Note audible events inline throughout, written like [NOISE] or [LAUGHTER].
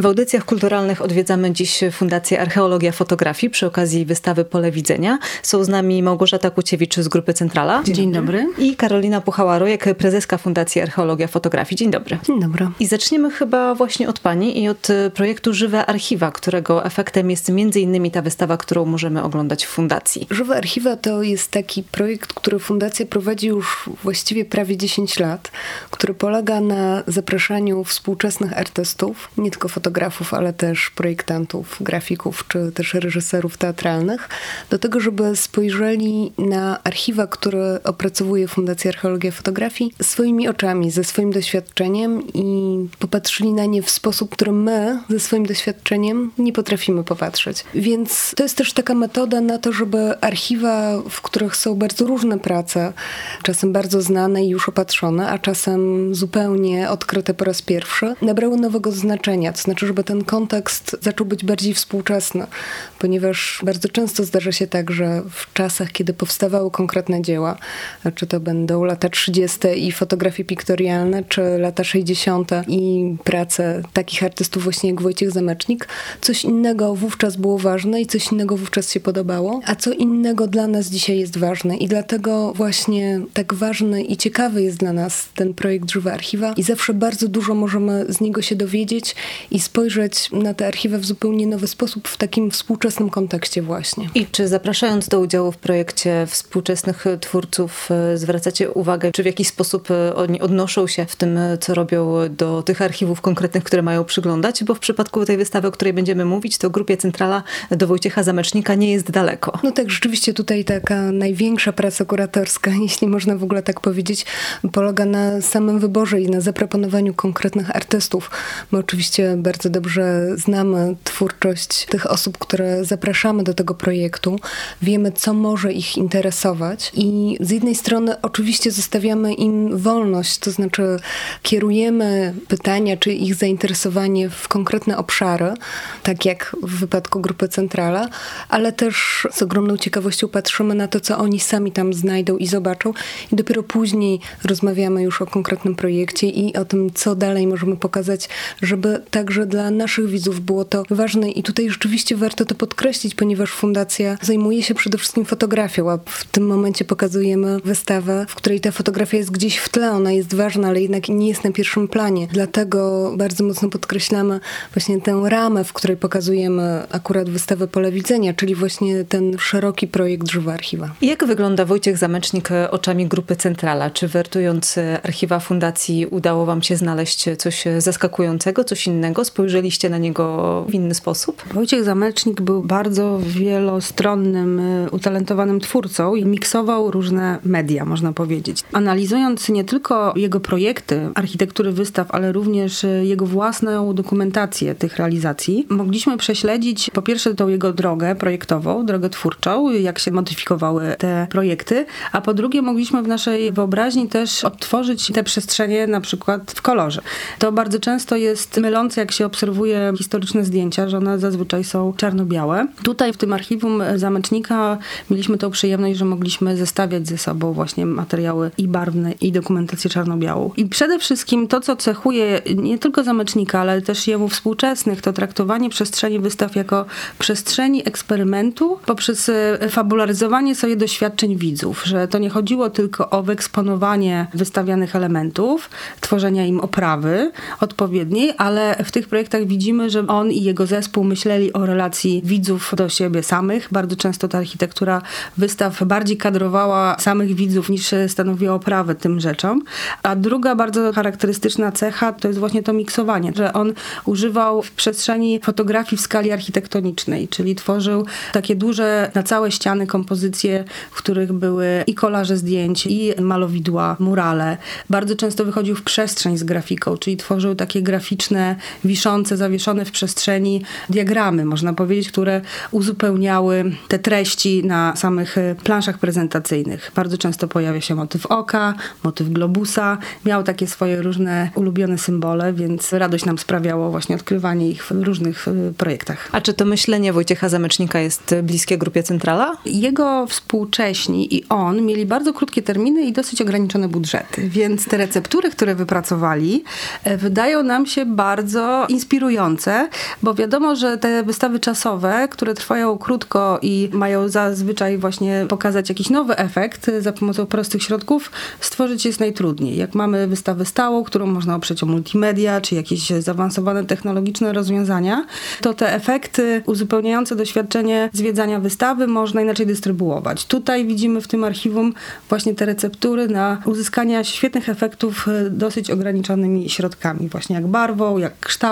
W audycjach kulturalnych odwiedzamy dziś Fundację Archeologia Fotografii przy okazji wystawy Pole Widzenia. Są z nami Małgorzata Kuciewicz z Grupy Centrala. Dzień, Dzień dobry. I Karolina Puchała-Rojek, prezeska Fundacji Archeologia Fotografii. Dzień dobry. Dzień dobry. I zaczniemy chyba właśnie od Pani i od e, projektu Żywe Archiwa, którego efektem jest między innymi ta wystawa, którą możemy oglądać w Fundacji. Żywe Archiwa to jest taki projekt, który Fundacja prowadzi już właściwie prawie 10 lat, który polega na zapraszaniu współczesnych artystów, nie tylko fotografów, fotografów, ale też projektantów, grafików czy też reżyserów teatralnych, do tego, żeby spojrzeli na archiwa, które opracowuje Fundacja Archeologia Fotografii swoimi oczami, ze swoim doświadczeniem i popatrzyli na nie w sposób, który my ze swoim doświadczeniem nie potrafimy popatrzeć. Więc to jest też taka metoda na to, żeby archiwa, w których są bardzo różne prace, czasem bardzo znane i już opatrzone, a czasem zupełnie odkryte po raz pierwszy, nabrały nowego znaczenia. To znaczy, znaczy, żeby ten kontekst zaczął być bardziej współczesny, ponieważ bardzo często zdarza się tak, że w czasach, kiedy powstawały konkretne dzieła, czy to będą lata 30. i fotografie piktorialne, czy lata 60. i prace takich artystów właśnie jak Wojciech Zamecznik, coś innego wówczas było ważne i coś innego wówczas się podobało, a co innego dla nas dzisiaj jest ważne i dlatego właśnie tak ważny i ciekawy jest dla nas ten projekt Żywe Archiwa i zawsze bardzo dużo możemy z niego się dowiedzieć i spojrzeć na te archiwa w zupełnie nowy sposób, w takim współczesnym kontekście właśnie. I czy zapraszając do udziału w projekcie współczesnych twórców e, zwracacie uwagę, czy w jakiś sposób e, oni odnoszą się w tym, e, co robią do tych archiwów konkretnych, które mają przyglądać? Bo w przypadku tej wystawy, o której będziemy mówić, to grupie Centrala do Wojciecha Zamecznika nie jest daleko. No tak, rzeczywiście tutaj taka największa praca kuratorska, [LAUGHS] jeśli można w ogóle tak powiedzieć, polega na samym wyborze i na zaproponowaniu konkretnych artystów. My oczywiście bardzo dobrze znamy twórczość tych osób, które zapraszamy do tego projektu. Wiemy, co może ich interesować i z jednej strony oczywiście zostawiamy im wolność, to znaczy kierujemy pytania czy ich zainteresowanie w konkretne obszary, tak jak w wypadku Grupy Centrala, ale też z ogromną ciekawością patrzymy na to, co oni sami tam znajdą i zobaczą i dopiero później rozmawiamy już o konkretnym projekcie i o tym, co dalej możemy pokazać, żeby także dla naszych widzów było to ważne i tutaj rzeczywiście warto to podkreślić, ponieważ fundacja zajmuje się przede wszystkim fotografią, a w tym momencie pokazujemy wystawę, w której ta fotografia jest gdzieś w tle, ona jest ważna, ale jednak nie jest na pierwszym planie. Dlatego bardzo mocno podkreślamy właśnie tę ramę, w której pokazujemy akurat wystawę Pole Widzenia, czyli właśnie ten szeroki projekt Żywe Archiwa. Jak wygląda Wojciech Zamecznik oczami Grupy Centrala? Czy wertując archiwa fundacji udało wam się znaleźć coś zaskakującego, coś innego? Spojrzeliście na niego w inny sposób? Wojciech Zamecznik był bardzo wielostronnym, y, utalentowanym twórcą i miksował różne media, można powiedzieć. Analizując nie tylko jego projekty architektury wystaw, ale również y, jego własną dokumentację tych realizacji, mogliśmy prześledzić po pierwsze tą jego drogę projektową, drogę twórczą, jak się modyfikowały te projekty, a po drugie mogliśmy w naszej wyobraźni też odtworzyć te przestrzenie na przykład w kolorze. To bardzo często jest mylące, jak się obserwuje historyczne zdjęcia, że one zazwyczaj są czarno-białe. Tutaj w tym archiwum Zamecznika mieliśmy tą przyjemność, że mogliśmy zestawiać ze sobą właśnie materiały i barwne, i dokumentację czarno-białą. I przede wszystkim to, co cechuje nie tylko Zamecznika, ale też jemu współczesnych, to traktowanie przestrzeni wystaw jako przestrzeni eksperymentu poprzez e, fabularyzowanie sobie doświadczeń widzów, że to nie chodziło tylko o wyeksponowanie wystawianych elementów, tworzenia im oprawy odpowiedniej, ale w tych projektach widzimy, że on i jego zespół myśleli o relacji widzów do siebie samych. Bardzo często ta architektura wystaw bardziej kadrowała samych widzów niż stanowiła oprawę tym rzeczom. A druga bardzo charakterystyczna cecha to jest właśnie to miksowanie, że on używał w przestrzeni fotografii w skali architektonicznej, czyli tworzył takie duże na całe ściany kompozycje, w których były i kolaże zdjęć, i malowidła, murale. Bardzo często wychodził w przestrzeń z grafiką, czyli tworzył takie graficzne wisz wiszące, zawieszone w przestrzeni diagramy, można powiedzieć, które uzupełniały te treści na samych e, planszach prezentacyjnych. Bardzo często pojawia się motyw oka, motyw globusa. Miał takie swoje różne ulubione symbole, więc radość nam sprawiało właśnie odkrywanie ich w różnych e, projektach. A czy to myślenie Wojciecha Zamecznika jest bliskie grupie Centrala? Jego współcześni i on mieli bardzo krótkie terminy i dosyć ograniczone budżety, więc te receptury, które wypracowali, e, wydają nam się bardzo inspirujące, bo wiadomo, że te wystawy czasowe, które trwają krótko i mają zazwyczaj właśnie pokazać jakiś nowy efekt za pomocą prostych środków, stworzyć jest najtrudniej. Jak mamy wystawę stałą, którą można oprzeć o multimedia, czy jakieś zaawansowane technologiczne rozwiązania, to te efekty uzupełniające doświadczenie zwiedzania wystawy można inaczej dystrybuować. Tutaj widzimy w tym archiwum właśnie te receptury na uzyskanie świetnych efektów e, dosyć ograniczonymi środkami, właśnie jak barwą, jak kształtem,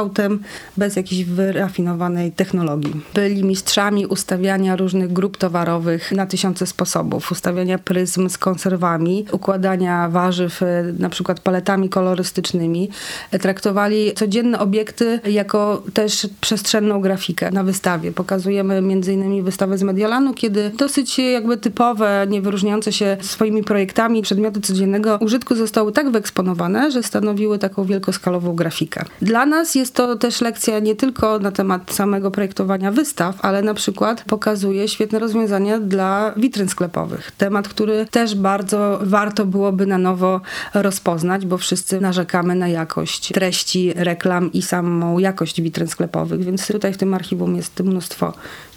bez jakiejś wyrafinowanej technologii. Byli mistrzami ustawiania różnych grup towarowych na tysiące sposobów, ustawiania pryzm z konserwami, układania warzyw e, na przykład paletami kolorystycznymi. E, traktowali codzienne obiekty jako też przestrzenną grafikę na wystawie. Pokazujemy innymi wystawę z Mediolanu, kiedy dosyć jakby typowe, nie wyróżniające się swoimi projektami przedmioty codziennego użytku zostały tak wyeksponowane, że stanowiły taką wielkoskalową grafikę. Dla nas jest to też lekcja nie tylko na temat samego projektowania wystaw, ale na przykład pokazuje świetne rozwiązania dla witryn sklepowych. Temat, który też bardzo warto byłoby na nowo rozpoznać, bo wszyscy narzekamy na jakość treści, reklam i samą jakość witryn sklepowych, więc tutaj w tym archiwum jest mnóstwo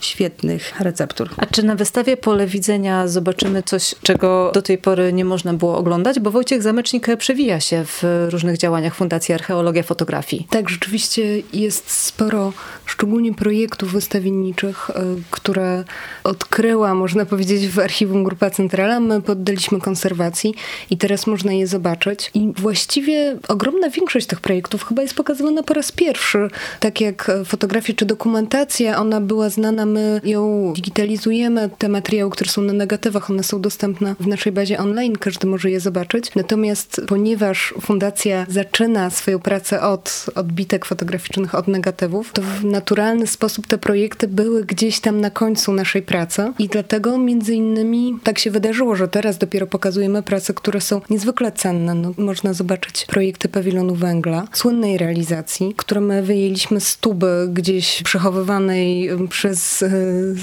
świetnych receptur. A czy na wystawie Pole Widzenia zobaczymy coś, czego do tej pory nie można było oglądać? Bo Wojciech Zamecznik przewija się w różnych działaniach Fundacji Archeologia Fotografii. Tak, rzeczywiście jest sporo, szczególnie projektów wystawienniczych, e, które odkryła, można powiedzieć, w archiwum Grupa Centrala. My poddaliśmy konserwacji i teraz można je zobaczyć. I właściwie ogromna większość tych projektów chyba jest pokazywana po raz pierwszy. Tak jak fotografia czy dokumentacja, ona była znana my ją digitalizujemy, te materiały, które są na negatywach, one są dostępne w naszej bazie online, każdy może je zobaczyć. Natomiast ponieważ fundacja zaczyna swoją pracę od odbitek fotograficznych, od negatywów, to w naturalny sposób te projekty były gdzieś tam na końcu naszej pracy i dlatego między innymi tak się wydarzyło, że teraz dopiero pokazujemy prace, które są niezwykle cenne. No, można zobaczyć projekty pawilonu węgla, słynnej realizacji, które my wyjęliśmy z tuby gdzieś przechowywanej przez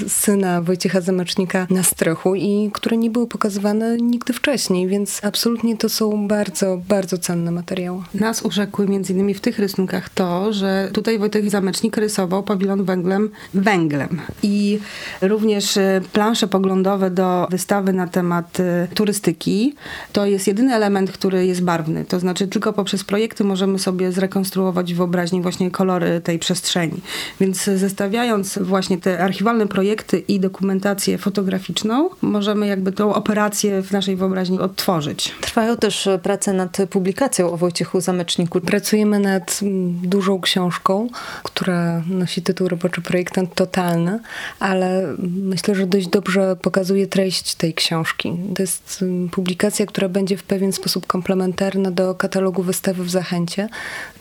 syna Wojciecha Zamecznika na strychu i które nie były pokazywane nigdy wcześniej, więc absolutnie to są bardzo, bardzo cenne materiały. Nas urzekły między innymi w tych rysunkach to, że tutaj Wojciech Zamecznik rysował pawilon węglem węglem i również e, plansze poglądowe do wystawy na temat e, turystyki to jest jedyny element, który jest barwny, to znaczy tylko poprzez projekty możemy sobie zrekonstruować wyobraźni właśnie kolory tej przestrzeni. Więc zestawiając właśnie te archiwalne projekty i dokumentację fotograficzną, możemy jakby tą operację w naszej wyobraźni odtworzyć. Trwają też prace nad publikacją o Wojciechu Zameczniku. Pracujemy nad mm, dużą książką, która nosi tytuł Roboczy Projektant Totalny, ale myślę, że dość dobrze pokazuje treść tej książki. To jest mm, publikacja, która będzie w pewien sposób komplementarna do katalogu wystawy w Zachęcie.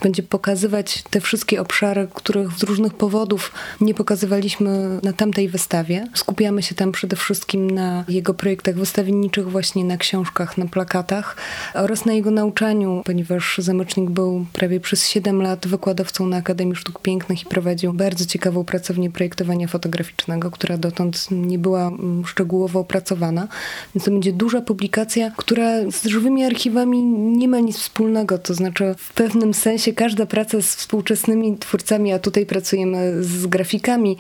Będzie pokazywać te wszystkie obszary, których z różnych powodów nie pokazywaliśmy na tamtej wystawie. Skupiamy się tam przede wszystkim na jego projektach wystawienniczych, właśnie na książkach, na plakatach oraz na jego nauczaniu, ponieważ Zamecznik był prawie przez 7 lat wykładowcą na Akademii Sztuk Pięknych i prowadził bardzo ciekawą pracownię projektowania fotograficznego, która dotąd nie była mm, szczegółowo opracowana. Więc to będzie duża publikacja, która z żywymi archiwami nie ma nic wspólnego. To znaczy w pewnym sensie każda praca z współczesnymi twórcami, a tutaj pracujemy z grafikami,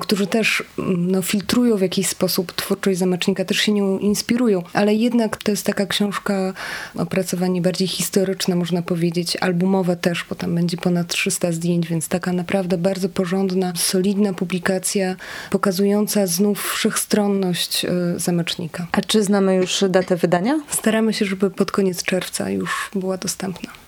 którzy też mm, no, filtrują w jakiś sposób twórczość zamecznika, też się nią inspirują, ale jednak to jest taka książka, opracowanie bardziej historyczne, można powiedzieć, albumowe też, bo tam będzie ponad 300 zdjęć, więc taka naprawdę bardzo porządna, solidna publikacja, pokazująca znów wszechstronność y, zamecznika. A czy znamy już datę wydania? Staramy się, żeby pod koniec czerwca już była dostępna.